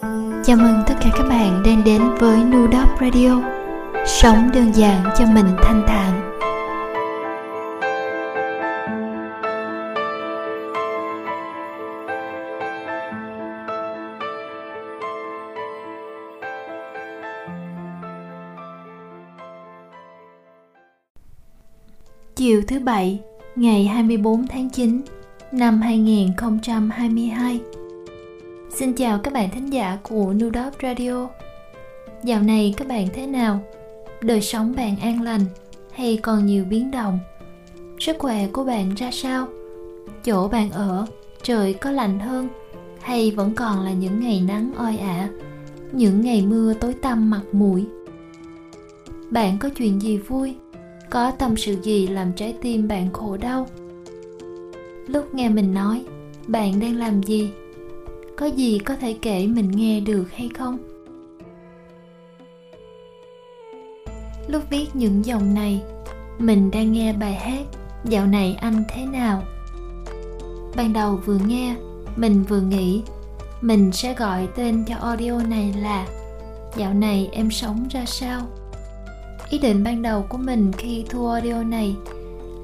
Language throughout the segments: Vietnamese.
Chào mừng tất cả các bạn đang đến với Nudop Radio. Sống đơn giản cho mình thanh thản. Chiều thứ Bảy, ngày 24 tháng 9 năm 2022 Xin chào các bạn thính giả của Nudop Radio Dạo này các bạn thế nào? Đời sống bạn an lành hay còn nhiều biến động? Sức khỏe của bạn ra sao? Chỗ bạn ở, trời có lạnh hơn hay vẫn còn là những ngày nắng oi ả, những ngày mưa tối tăm mặt mũi? Bạn có chuyện gì vui? Có tâm sự gì làm trái tim bạn khổ đau? Lúc nghe mình nói, bạn đang làm gì? Có gì có thể kể mình nghe được hay không? Lúc viết những dòng này, mình đang nghe bài hát dạo này anh thế nào? Ban đầu vừa nghe, mình vừa nghĩ mình sẽ gọi tên cho audio này là dạo này em sống ra sao? Ý định ban đầu của mình khi thu audio này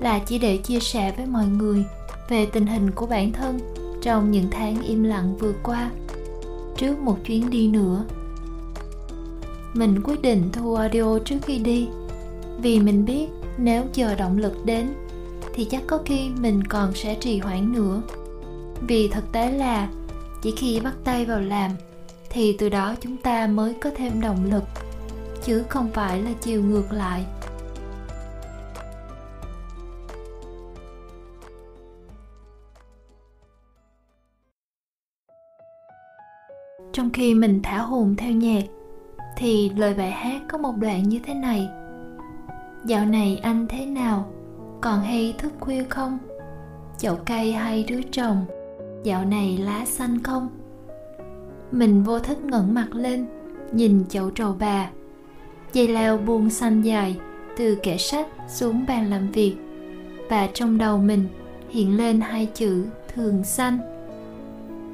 là chỉ để chia sẻ với mọi người về tình hình của bản thân trong những tháng im lặng vừa qua, trước một chuyến đi nữa, mình quyết định thu audio trước khi đi. Vì mình biết nếu chờ động lực đến, thì chắc có khi mình còn sẽ trì hoãn nữa. Vì thực tế là, chỉ khi bắt tay vào làm, thì từ đó chúng ta mới có thêm động lực, chứ không phải là chiều ngược lại. Trong khi mình thả hồn theo nhạc, thì lời bài hát có một đoạn như thế này. Dạo này anh thế nào? Còn hay thức khuya không? Chậu cây hay đứa trồng? Dạo này lá xanh không? Mình vô thức ngẩng mặt lên, nhìn chậu trầu bà. Dây leo buông xanh dài, từ kệ sách xuống bàn làm việc. Và trong đầu mình hiện lên hai chữ thường xanh.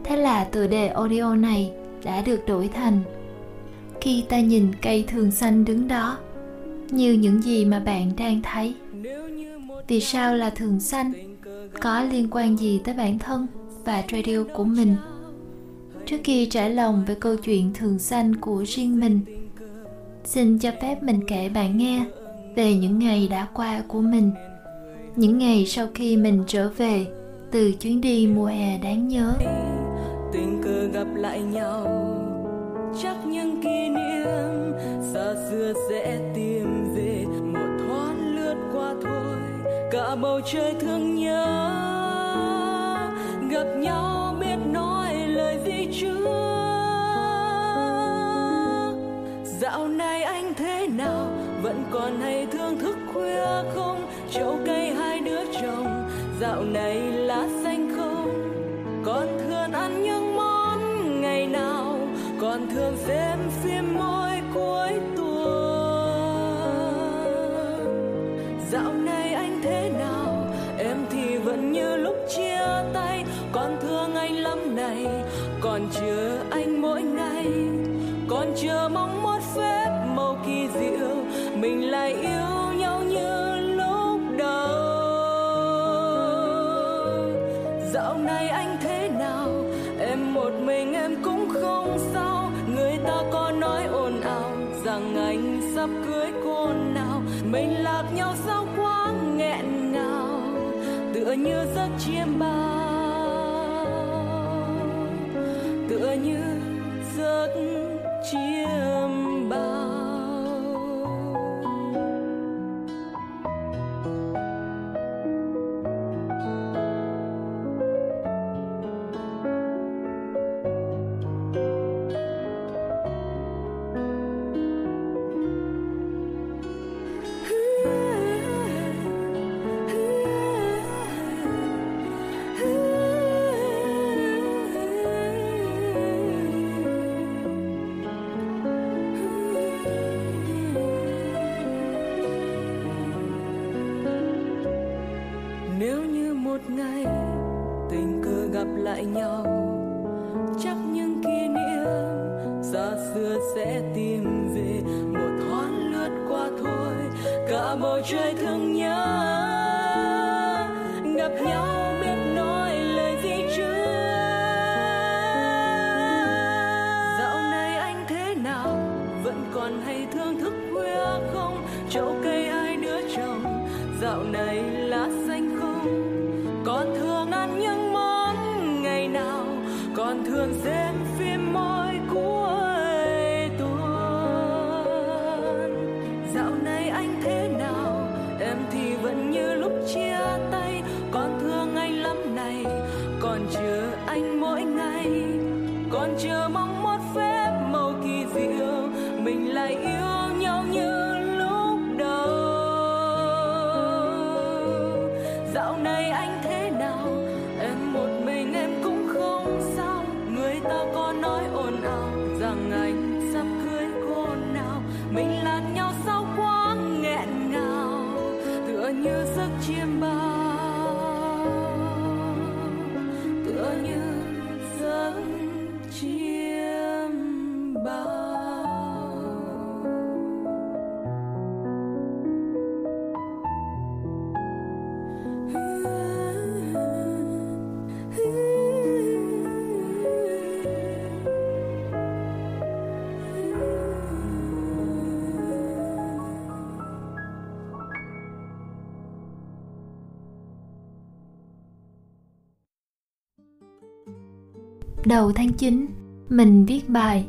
Thế là tựa đề audio này đã được đổi thành. Khi ta nhìn cây thường xanh đứng đó, như những gì mà bạn đang thấy. Vì sao là thường xanh? Có liên quan gì tới bản thân và radio của mình? Trước khi trải lòng về câu chuyện thường xanh của riêng mình, xin cho phép mình kể bạn nghe về những ngày đã qua của mình. Những ngày sau khi mình trở về từ chuyến đi mùa hè đáng nhớ tình cờ gặp lại nhau. Chắc những kỷ niệm xa xưa sẽ tìm về. Một thoáng lướt qua thôi, cả bầu trời thương nhớ. Gặp nhau biết nói lời gì chưa? Dạo này anh thế nào? Vẫn còn hay thương thức khuya không? Chậu cây hai đứa chồng, dạo này dạo này anh thế nào? Em một mình em cũng không sao. Người ta có nói ồn ào rằng anh sắp cưới cô nào. Mình lạc nhau sao quá nghẹn ngào. Tựa như giấc chiêm bao. Tựa như giấc chiêm thường xem Đầu tháng 9, mình viết bài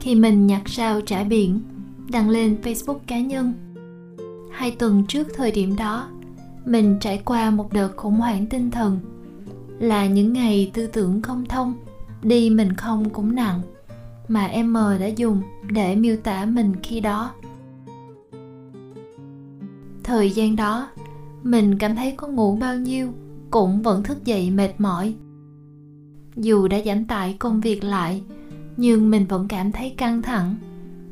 khi mình nhặt sao trả biển đăng lên Facebook cá nhân. Hai tuần trước thời điểm đó, mình trải qua một đợt khủng hoảng tinh thần là những ngày tư tưởng không thông, đi mình không cũng nặng mà em M đã dùng để miêu tả mình khi đó. Thời gian đó, mình cảm thấy có ngủ bao nhiêu cũng vẫn thức dậy mệt mỏi dù đã giảm tải công việc lại, nhưng mình vẫn cảm thấy căng thẳng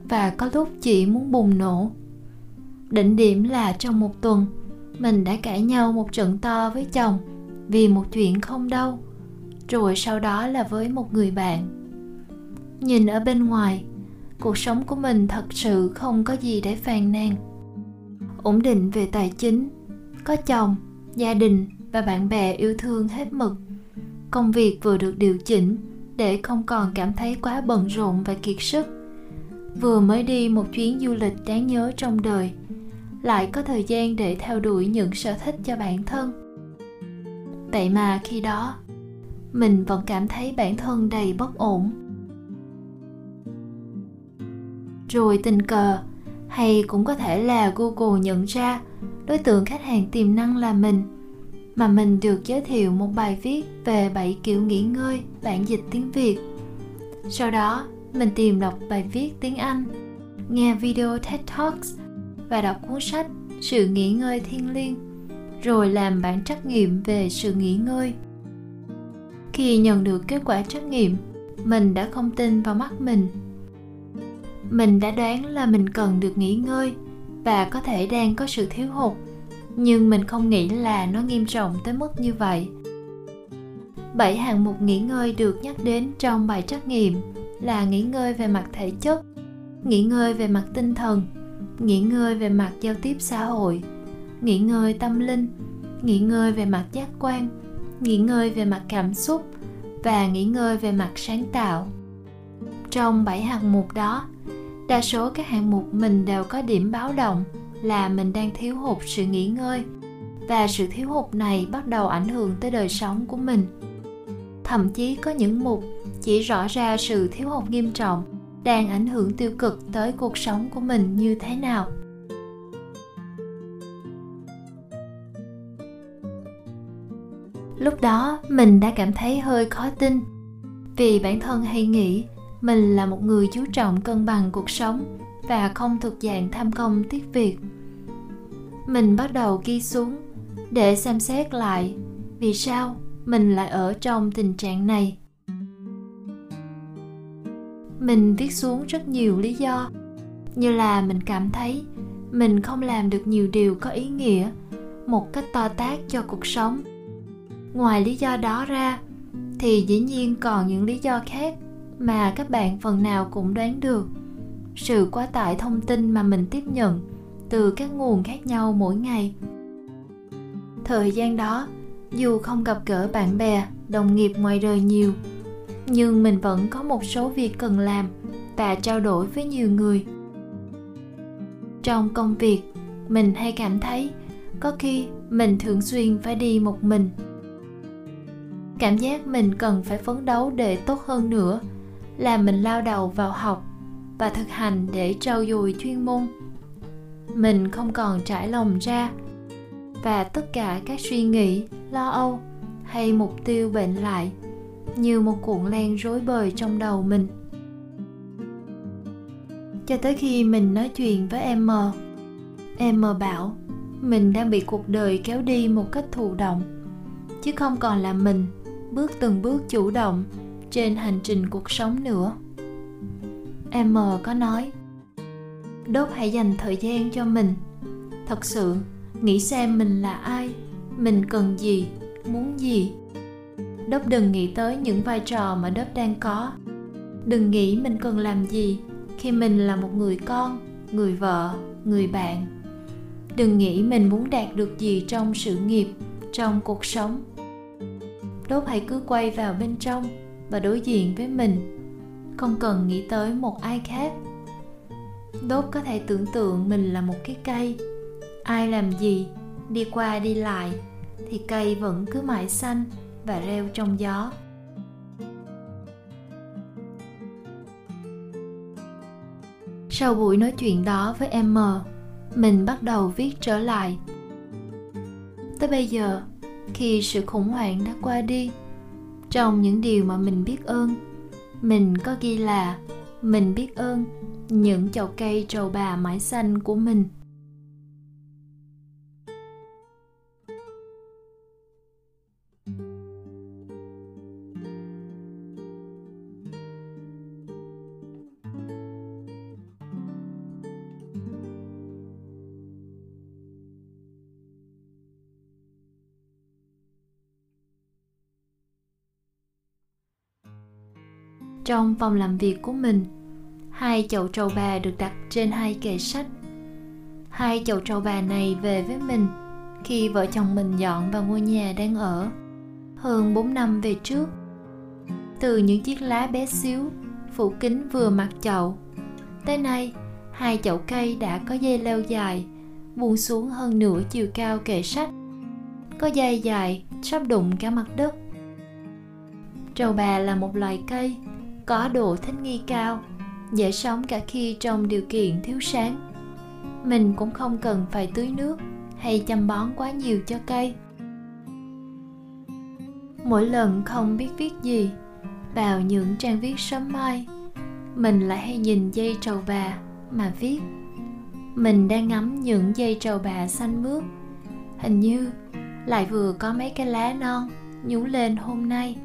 và có lúc chỉ muốn bùng nổ. Đỉnh điểm là trong một tuần, mình đã cãi nhau một trận to với chồng vì một chuyện không đâu, rồi sau đó là với một người bạn. Nhìn ở bên ngoài, cuộc sống của mình thật sự không có gì để phàn nàn. Ổn định về tài chính, có chồng, gia đình và bạn bè yêu thương hết mực công việc vừa được điều chỉnh để không còn cảm thấy quá bận rộn và kiệt sức. Vừa mới đi một chuyến du lịch đáng nhớ trong đời, lại có thời gian để theo đuổi những sở thích cho bản thân. Vậy mà khi đó, mình vẫn cảm thấy bản thân đầy bất ổn. Rồi tình cờ, hay cũng có thể là google nhận ra đối tượng khách hàng tiềm năng là mình mà mình được giới thiệu một bài viết về 7 kiểu nghỉ ngơi bản dịch tiếng Việt. Sau đó, mình tìm đọc bài viết tiếng Anh, nghe video TED Talks và đọc cuốn sách Sự nghỉ ngơi thiên liêng, rồi làm bản trắc nghiệm về sự nghỉ ngơi. Khi nhận được kết quả trắc nghiệm, mình đã không tin vào mắt mình. Mình đã đoán là mình cần được nghỉ ngơi và có thể đang có sự thiếu hụt nhưng mình không nghĩ là nó nghiêm trọng tới mức như vậy. Bảy hạng mục nghỉ ngơi được nhắc đến trong bài trắc nghiệm là nghỉ ngơi về mặt thể chất, nghỉ ngơi về mặt tinh thần, nghỉ ngơi về mặt giao tiếp xã hội, nghỉ ngơi tâm linh, nghỉ ngơi về mặt giác quan, nghỉ ngơi về mặt cảm xúc và nghỉ ngơi về mặt sáng tạo. Trong bảy hạng mục đó, đa số các hạng mục mình đều có điểm báo động là mình đang thiếu hụt sự nghỉ ngơi. Và sự thiếu hụt này bắt đầu ảnh hưởng tới đời sống của mình. Thậm chí có những mục chỉ rõ ra sự thiếu hụt nghiêm trọng đang ảnh hưởng tiêu cực tới cuộc sống của mình như thế nào. Lúc đó, mình đã cảm thấy hơi khó tin. Vì bản thân hay nghĩ mình là một người chú trọng cân bằng cuộc sống và không thuộc dạng tham công tiếc việc. Mình bắt đầu ghi xuống để xem xét lại vì sao mình lại ở trong tình trạng này. Mình viết xuống rất nhiều lý do, như là mình cảm thấy mình không làm được nhiều điều có ý nghĩa, một cách to tát cho cuộc sống. Ngoài lý do đó ra, thì dĩ nhiên còn những lý do khác mà các bạn phần nào cũng đoán được sự quá tải thông tin mà mình tiếp nhận từ các nguồn khác nhau mỗi ngày. Thời gian đó, dù không gặp gỡ bạn bè, đồng nghiệp ngoài đời nhiều, nhưng mình vẫn có một số việc cần làm và trao đổi với nhiều người. Trong công việc, mình hay cảm thấy có khi mình thường xuyên phải đi một mình. Cảm giác mình cần phải phấn đấu để tốt hơn nữa là mình lao đầu vào học và thực hành để trau dồi chuyên môn. Mình không còn trải lòng ra và tất cả các suy nghĩ, lo âu hay mục tiêu bệnh lại như một cuộn len rối bời trong đầu mình. Cho tới khi mình nói chuyện với em m em m bảo mình đang bị cuộc đời kéo đi một cách thụ động, chứ không còn là mình bước từng bước chủ động trên hành trình cuộc sống nữa em m có nói, đốt hãy dành thời gian cho mình. Thật sự, nghĩ xem mình là ai, mình cần gì, muốn gì. Đốp đừng nghĩ tới những vai trò mà đốp đang có. Đừng nghĩ mình cần làm gì khi mình là một người con, người vợ, người bạn. Đừng nghĩ mình muốn đạt được gì trong sự nghiệp, trong cuộc sống. Đốt hãy cứ quay vào bên trong và đối diện với mình không cần nghĩ tới một ai khác. Đốt có thể tưởng tượng mình là một cái cây. Ai làm gì, đi qua đi lại, thì cây vẫn cứ mãi xanh và reo trong gió. Sau buổi nói chuyện đó với em m mình bắt đầu viết trở lại. Tới bây giờ, khi sự khủng hoảng đã qua đi, trong những điều mà mình biết ơn mình có ghi là, mình biết ơn những chậu cây trầu bà mãi xanh của mình. Trong phòng làm việc của mình. Hai chậu trầu bà được đặt trên hai kệ sách. Hai chậu trầu bà này về với mình khi vợ chồng mình dọn vào ngôi nhà đang ở. Hơn 4 năm về trước, từ những chiếc lá bé xíu, phủ kính vừa mặt chậu, tới nay, hai chậu cây đã có dây leo dài, buông xuống hơn nửa chiều cao kệ sách, có dây dài sắp đụng cả mặt đất. Trầu bà là một loài cây có độ thích nghi cao, dễ sống cả khi trong điều kiện thiếu sáng. Mình cũng không cần phải tưới nước hay chăm bón quá nhiều cho cây. Mỗi lần không biết viết gì vào những trang viết sớm mai, mình lại hay nhìn dây trầu bà mà viết. Mình đang ngắm những dây trầu bà xanh mướt, hình như lại vừa có mấy cái lá non nhú lên hôm nay.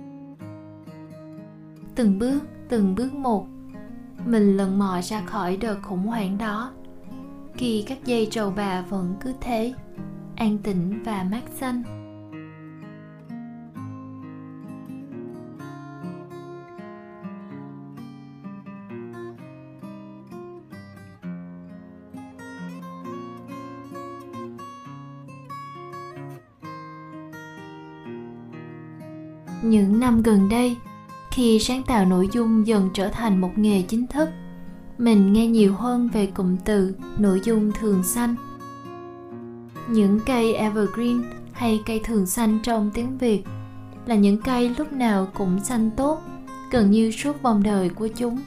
Từng bước từng bước một. Mình lần mò ra khỏi đợt khủng hoảng đó. Khi các dây trầu bà vẫn cứ thế, an tĩnh và mát xanh. Những năm gần đây khi sáng tạo nội dung dần trở thành một nghề chính thức. Mình nghe nhiều hơn về cụm từ nội dung thường xanh. Những cây evergreen hay cây thường xanh trong tiếng việt là những cây lúc nào cũng xanh tốt, gần như suốt vòng đời của chúng.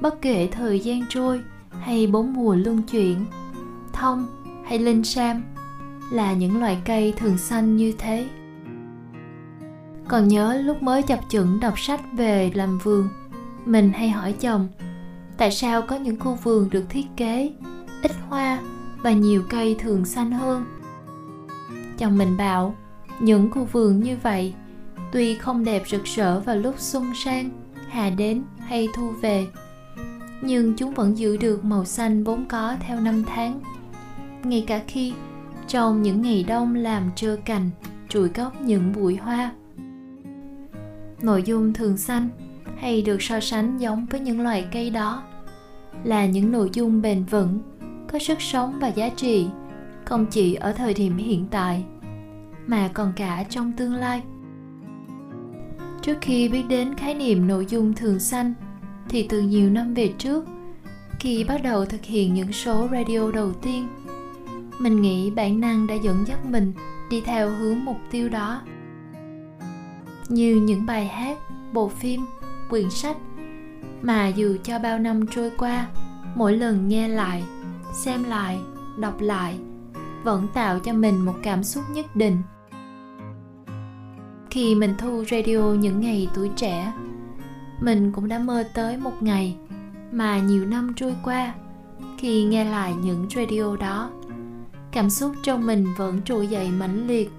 Bất kể thời gian trôi hay bốn mùa luân chuyển, thông hay linh sam là những loại cây thường xanh như thế còn nhớ lúc mới chập chững đọc sách về làm vườn, mình hay hỏi chồng, tại sao có những khu vườn được thiết kế ít hoa và nhiều cây thường xanh hơn? Chồng mình bảo, những khu vườn như vậy tuy không đẹp rực rỡ vào lúc xuân sang hà đến hay thu về, nhưng chúng vẫn giữ được màu xanh vốn có theo năm tháng, ngay cả khi trong những ngày đông làm trơ cành, trụi gốc những bụi hoa nội dung thường xanh hay được so sánh giống với những loài cây đó là những nội dung bền vững, có sức sống và giá trị, không chỉ ở thời điểm hiện tại, mà còn cả trong tương lai. Trước khi biết đến khái niệm nội dung thường xanh, thì từ nhiều năm về trước, khi bắt đầu thực hiện những số radio đầu tiên, mình nghĩ bản năng đã dẫn dắt mình đi theo hướng mục tiêu đó như những bài hát, bộ phim, quyển sách mà dù cho bao năm trôi qua, mỗi lần nghe lại, xem lại, đọc lại vẫn tạo cho mình một cảm xúc nhất định. Khi mình thu radio những ngày tuổi trẻ, mình cũng đã mơ tới một ngày mà nhiều năm trôi qua khi nghe lại những radio đó, cảm xúc trong mình vẫn trỗi dậy mãnh liệt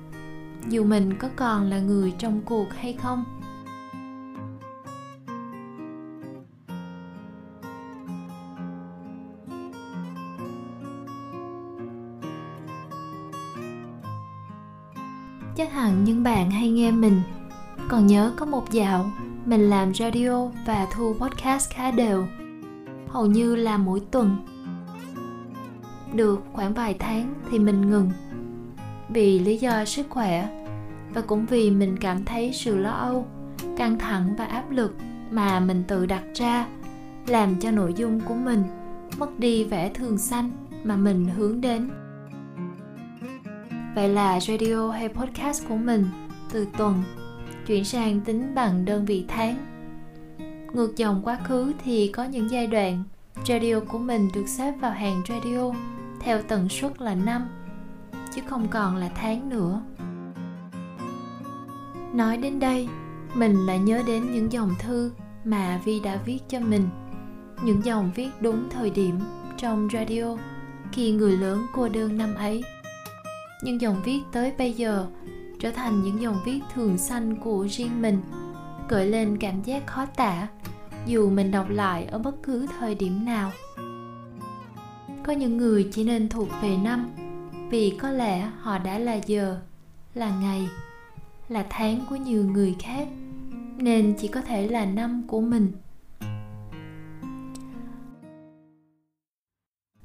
dù mình có còn là người trong cuộc hay không. Chắc hẳn những bạn hay nghe mình. Còn nhớ có một dạo, mình làm radio và thu podcast khá đều. Hầu như là mỗi tuần. Được khoảng vài tháng thì mình ngừng vì lý do sức khỏe và cũng vì mình cảm thấy sự lo âu, căng thẳng và áp lực mà mình tự đặt ra, làm cho nội dung của mình mất đi vẻ thường xanh mà mình hướng đến. Vậy là radio hay podcast của mình từ tuần chuyển sang tính bằng đơn vị tháng. Ngược dòng quá khứ thì có những giai đoạn radio của mình được xếp vào hàng radio theo tần suất là năm chứ không còn là tháng nữa. Nói đến đây, mình lại nhớ đến những dòng thư mà vi đã viết cho mình. Những dòng viết đúng thời điểm trong radio, khi người lớn cô đơn năm ấy. Những dòng viết tới bây giờ trở thành những dòng viết thường xanh của riêng mình, gợi lên cảm giác khó tả, dù mình đọc lại ở bất cứ thời điểm nào. Có những người chỉ nên thuộc về năm vì có lẽ họ đã là giờ, là ngày, là tháng của nhiều người khác, nên chỉ có thể là năm của mình.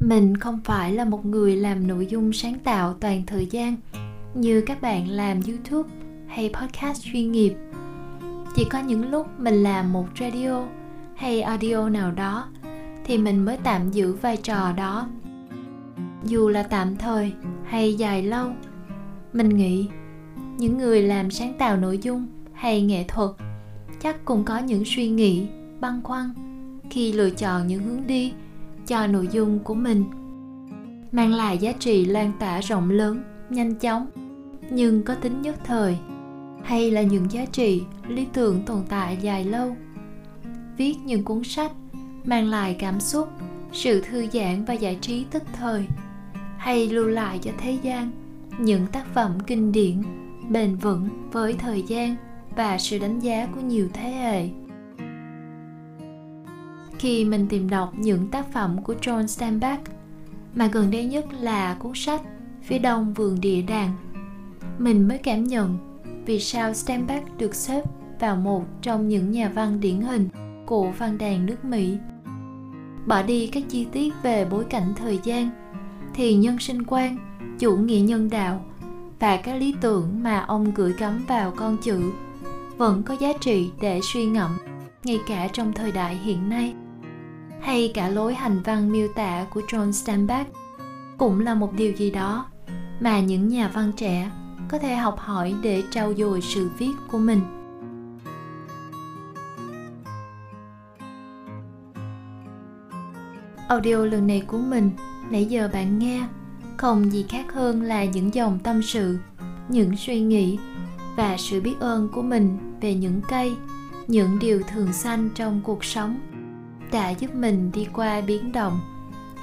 Mình không phải là một người làm nội dung sáng tạo toàn thời gian, như các bạn làm youtube hay podcast chuyên nghiệp. Chỉ có những lúc mình làm một radio hay audio nào đó, thì mình mới tạm giữ vai trò đó dù là tạm thời hay dài lâu. Mình nghĩ, những người làm sáng tạo nội dung hay nghệ thuật chắc cũng có những suy nghĩ băn khoăn khi lựa chọn những hướng đi cho nội dung của mình, mang lại giá trị lan tỏa rộng lớn, nhanh chóng, nhưng có tính nhất thời, hay là những giá trị lý tưởng tồn tại dài lâu. Viết những cuốn sách mang lại cảm xúc, sự thư giãn và giải trí tức thời hay lưu lại cho thế gian những tác phẩm kinh điển, bền vững với thời gian và sự đánh giá của nhiều thế hệ khi mình tìm đọc những tác phẩm của John Steinbeck, mà gần đây nhất là cuốn sách Phía đông vườn địa đàng, mình mới cảm nhận vì sao Steinbeck được xếp vào một trong những nhà văn điển hình của văn đàn nước Mỹ. Bỏ đi các chi tiết về bối cảnh thời gian thì nhân sinh quan, chủ nghĩa nhân đạo và các lý tưởng mà ông gửi gắm vào con chữ vẫn có giá trị để suy ngẫm ngay cả trong thời đại hiện nay. Hay cả lối hành văn miêu tả của John Steinbeck cũng là một điều gì đó mà những nhà văn trẻ có thể học hỏi để trau dồi sự viết của mình. Audio lần này của mình nãy giờ bạn nghe, không gì khác hơn là những dòng tâm sự, những suy nghĩ và sự biết ơn của mình về những cây, những điều thường xanh trong cuộc sống đã giúp mình đi qua biến động,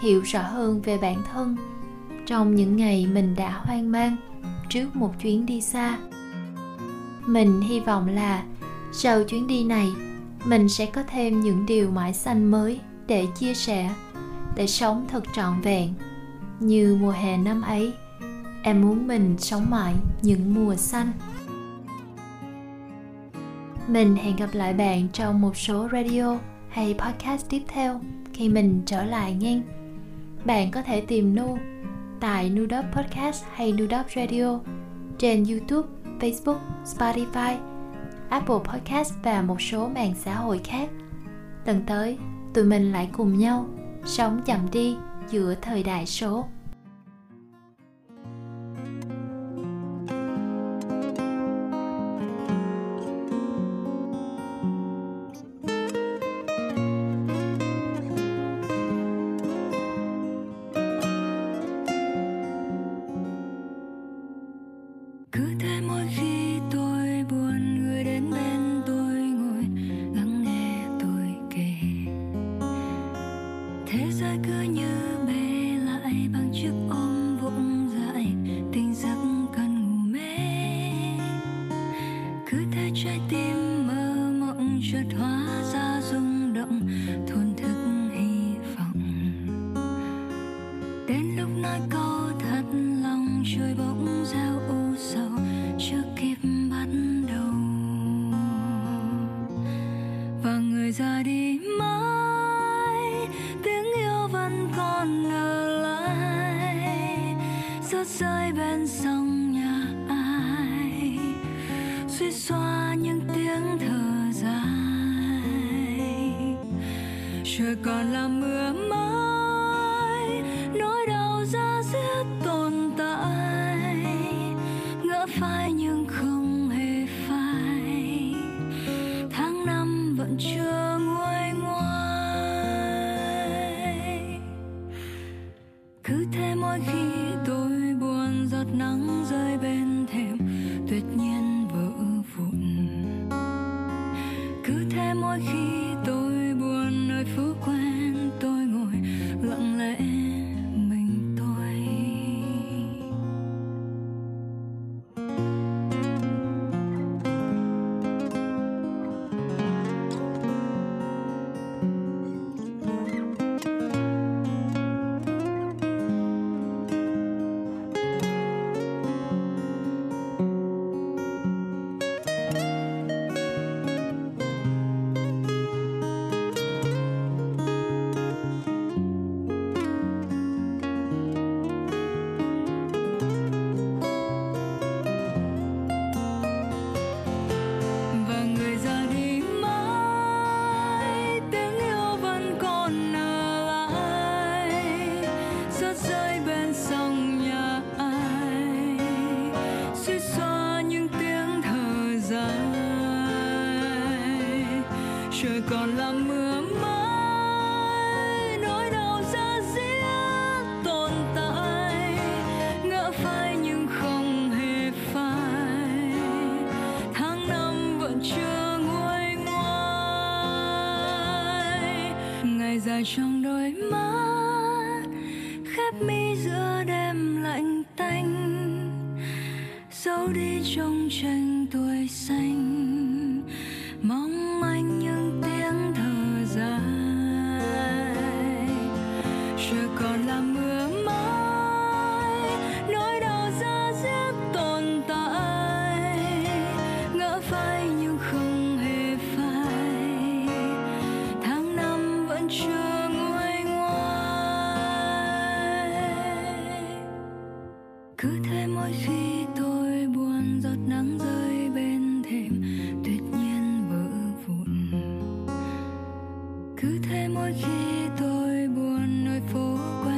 hiểu rõ hơn về bản thân trong những ngày mình đã hoang mang trước một chuyến đi xa. Mình hy vọng là sau chuyến đi này, mình sẽ có thêm những điều mãi xanh mới để chia sẻ để sống thật trọn vẹn. Như mùa hè năm ấy, em muốn mình sống mãi những mùa xanh. Mình hẹn gặp lại bạn trong một số radio hay podcast tiếp theo khi mình trở lại nhanh bạn có thể tìm nu tại nudop podcast hay nudop radio trên youtube, facebook, spotify, apple podcast và một số mạng xã hội khác. Lần tới, tụi mình lại cùng nhau sống chậm đi giữa thời đại số. dài trong đôi mắt, khép mi giữa đêm lạnh tanh, giấu đi trong tranh tuổi xanh. Mong thế mỗi khi tôi buồn nơi phố quen.